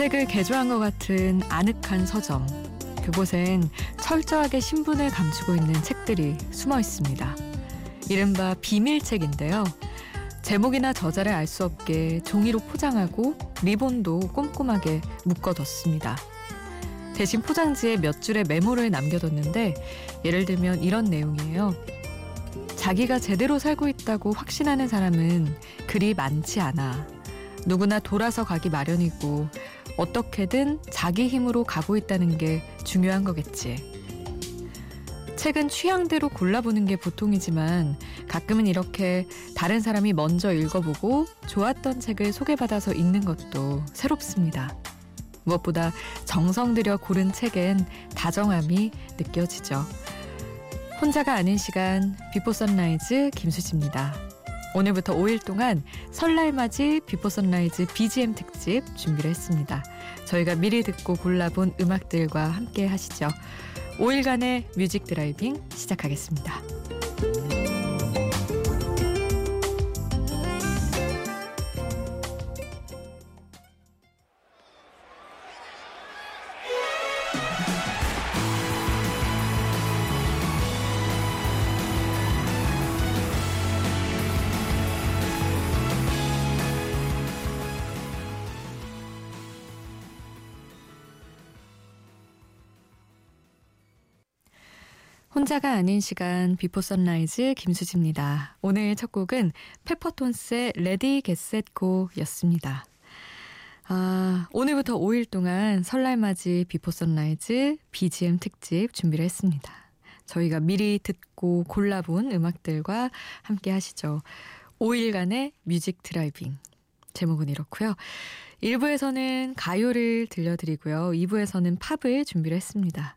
주택을 개조한 것 같은 아늑한 서점. 그곳엔 철저하게 신분을 감추고 있는 책들이 숨어 있습니다. 이른바 비밀책인데요. 제목이나 저자를 알 수 없게 종이로 포장하고 리본도 꼼꼼하게 묶어뒀습니다. 대신 포장지에 몇 줄의 메모를 남겨뒀는데 예를 들면 이런 내용이에요. 자기가 제대로 살고 있다고 확신하는 사람은 그리 많지 않아. 누구나 돌아서 가기 마련이고 어떻게든 자기 힘으로 가고 있다는 게 중요한 거겠지. 책은 취향대로 골라보는 게 보통이지만 가끔은 이렇게 다른 사람이 먼저 읽어보고 좋았던 책을 소개받아서 읽는 것도 새롭습니다. 무엇보다 정성 들여 고른 책엔 다정함이 느껴지죠. 혼자가 아닌 시간 Before Sunrise 김수지입니다. 오늘부터 5일 동안 설날 맞이 Before Sunrise BGM 특집 준비를 했습니다. 저희가 미리 듣고 골라본 음악들과 함께 하시죠. 5일간의 music driving 시작하겠습니다. 혼자가 아닌 시간 Before Sunrise 김수지입니다. 오늘 첫 곡은 페퍼톤스의 Ready, Get Set, Go였습니다. 아, 오늘부터 5일 동안 설날맞이 Before Sunrise BGM 특집 준비를 했습니다. 저희가 미리 듣고 골라본 음악들과 함께 하시죠. 5일간의 music driving. 제목은 이렇고요. 1부에서는 가요를 들려드리고요. 2부에서는 팝을 준비를 했습니다.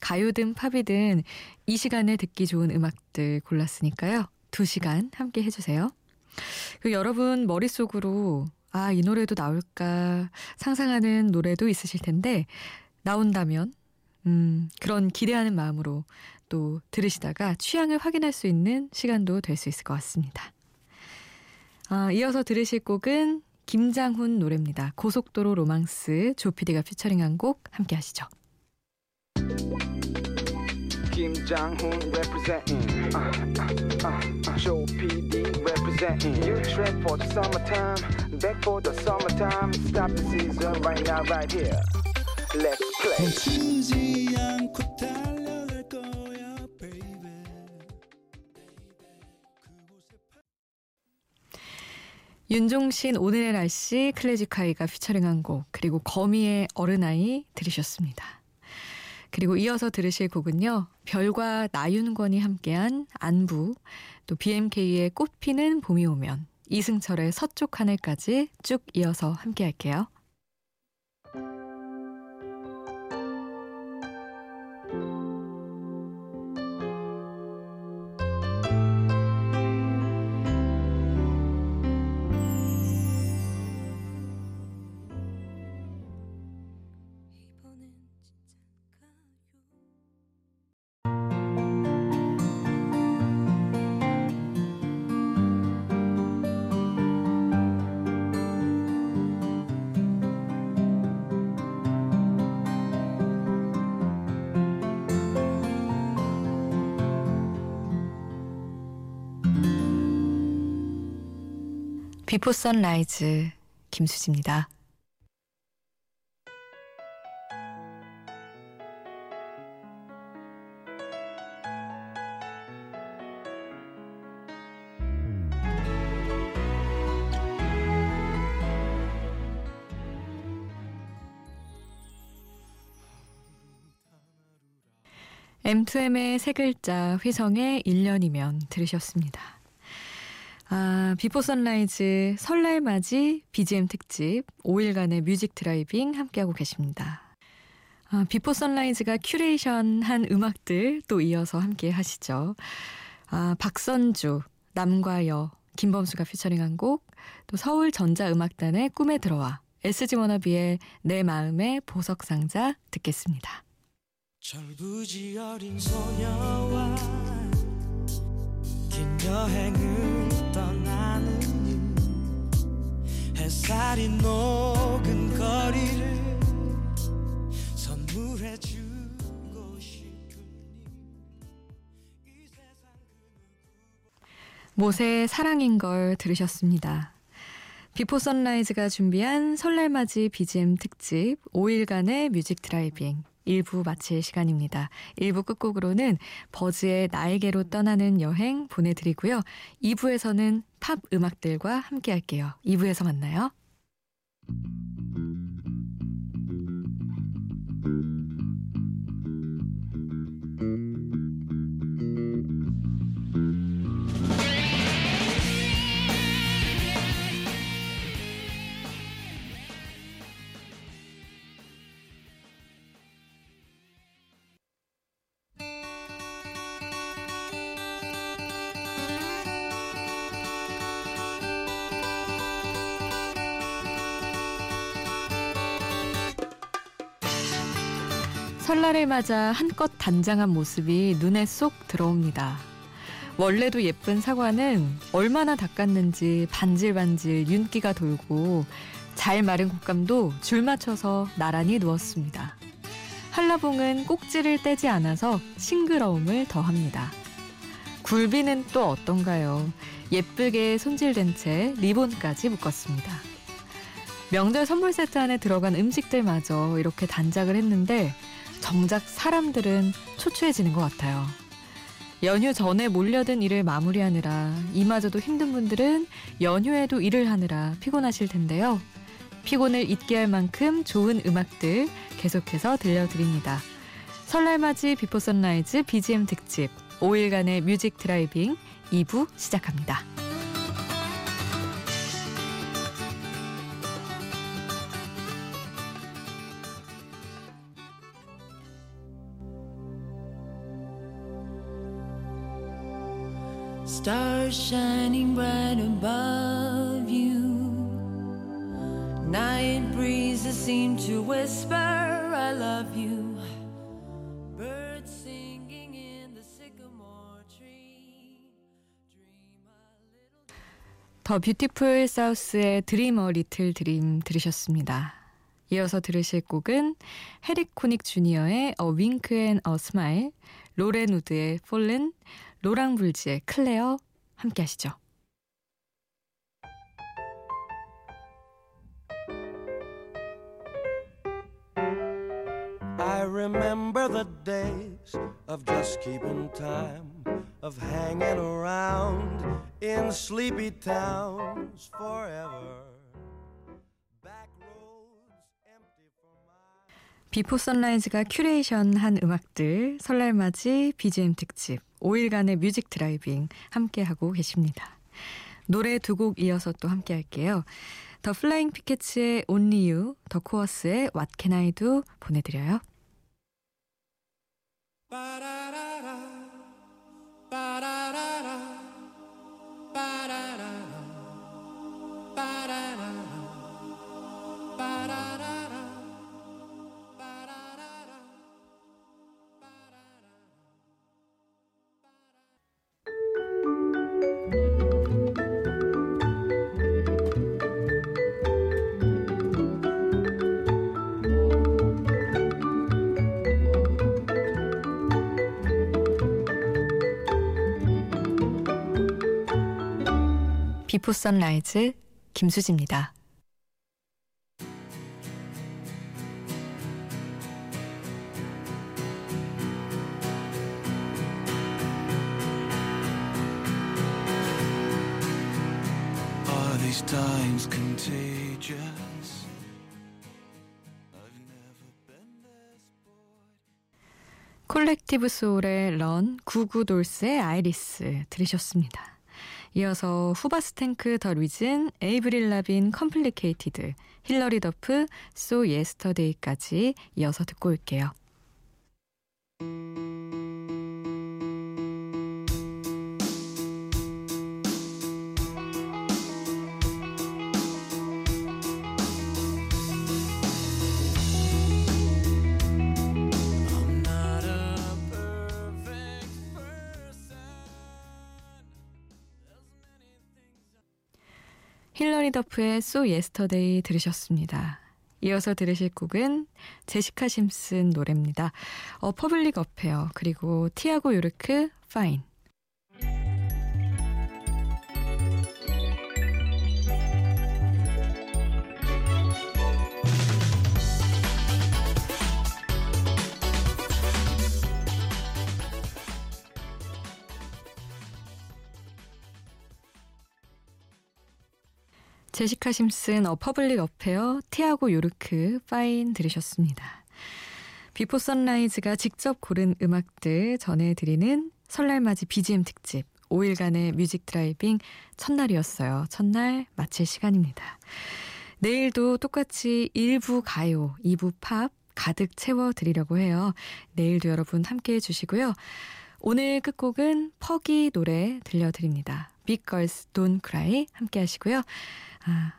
가요든 팝이든 이 시간에 듣기 좋은 음악들 골랐으니까요. 2시간 함께 해주세요. 그 여러분 머릿속으로 아, 이 노래도 나올까 상상하는 노래도 있으실 텐데 나온다면 음, 그런 기대하는 마음으로 또 들으시다가 취향을 확인할 수 있는 시간도 될 수 있을 것 같습니다. 아, 이어서 들으실 곡은 김장훈 노래입니다. 고속도로 로망스 조피디가 피처링한 곡 함께 하시죠. 김장훈 representing uh, uh, uh, Joe PD representing You trip for the summertime Back for the summertime Stop the season right now right here Let's play 멈추지 않고 달려갈 거야 baby 윤종신 오늘의 날씨 클래식하이가 피처링한 곡 그리고 거미의 어른아이 들으셨습니다. 그리고 이어서 들으실 곡은요. 별과 나윤권이 함께한 안부, 또 BMK의 꽃피는 봄이 오면, 이승철의 서쪽 하늘까지 쭉 이어서 함께 할게요. 비포 선라이즈 김수지입니다. M2M의 세 글자 휘성의 1년이면 들으셨습니다. 아, Before Sunrise 설날 맞이 BGM 특집 5일간의 music driving 함께하고 계십니다. 아, Before Sunrise가 curation한 음악들 또 이어서 함께 하시죠. 아, 박선주, 남과 여, 김범수가 featuring한 곡, 또 서울 전자음악단의 꿈에 들어와, SG 워너비의 내 마음의 보석상자 듣겠습니다. 철부지 어린 소녀와 긴 여행을 떠나는 햇살이 녹 혹은 거리를 선물해 세상 모세의 사랑인 걸 들으셨습니다. 비포 선라이즈가 준비한 설날맞이 BGM 특집 5일간의 뮤직 드라이빙 1부 마칠 시간입니다. 1부 끝곡으로는 버즈의 나에게로 떠나는 여행 보내드리고요. 2부에서는 팝 음악들과 함께 할게요. 2부에서 만나요. 설날을 맞아 한껏 단장한 모습이 눈에 쏙 들어옵니다. 원래도 예쁜 사과는 얼마나 닦았는지 반질반질 윤기가 돌고 잘 마른 곶감도 줄 맞춰서 나란히 누웠습니다. 한라봉은 꼭지를 떼지 않아서 싱그러움을 더합니다. 굴비는 또 어떤가요? 예쁘게 손질된 채 리본까지 묶었습니다. 명절 선물 세트 안에 들어간 음식들마저 이렇게 단장을 했는데 정작 사람들은 초췌해지는 것 같아요. 연휴 전에 몰려든 일을 마무리하느라 이마저도 힘든 분들은 연휴에도 일을 하느라 피곤하실 텐데요. 피곤을 잊게 할 만큼 좋은 음악들 계속해서 들려드립니다. 설날맞이 Before Sunrise BGM 특집 5일간의 music driving 2부 시작합니다. Stars shining bright above you. Night breezes seem to whisper, I love you. Birds singing in the sycamore tree. Dream a little. 더 뷰티풀 사우스의 드림 어 리틀 드림 들으셨습니다. 이어서 들으실 곡은 헤릭 코닉 주니어의 A Wink and a Smile, 로렌 우드의 Fallen, 로랑 불지의 클레어 함께 하시죠. I remember the days of just keeping time, of hanging around in sleepy towns forever. Back roads empty for miles. 비포 선라이즈가 큐레이션한 음악들 설날맞이 BGM 특집 5일간의 뮤직 드라이빙 함께 하고 계십니다. 노래 두 곡 이어서 또 함께 할게요. 더 플라잉 피켓츠의 Only You, 더 코어스의 What Can I Do 보내드려요. Ba-da-da-da, 비포 선라이즈 김수지입니다. 콜렉티브 소울의 런, 구구돌스의 아이리스 들으셨습니다. 이어서 Hoobastank The Reason, Avril Lavigne Complicated, Hilary Duff, So Yesterday까지 이어서 듣고 올게요. Hilary Duff의 So Yesterday 들으셨습니다. 이어서 들으실 곡은 Jessica Simpson 노래입니다. A Public Affair 그리고 Tiago Iorc Fine. Jessica Simpson, A Public Affair, Tiago Iorc, Fine 들으셨습니다. Before Sunrise가 직접 고른 음악들 전해드리는 설날맞이 BGM 특집 5일간의 music driving 첫날이었어요. 첫날 마칠 시간입니다. 내일도 똑같이 1부 가요, 2부 팝 가득 채워드리려고 해요. 내일도 여러분 함께 해주시고요. 오늘 끝곡은 Fergie 노래 들려드립니다. Girls Don't Cry 함께 하시고요. 아,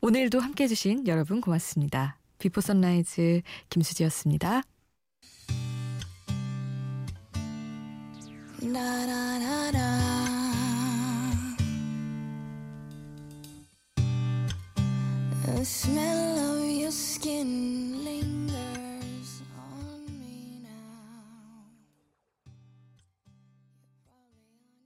오늘도 함께 해주신 여러분 고맙습니다. 비포 선라이즈 김수지였습니다. The smell of your skin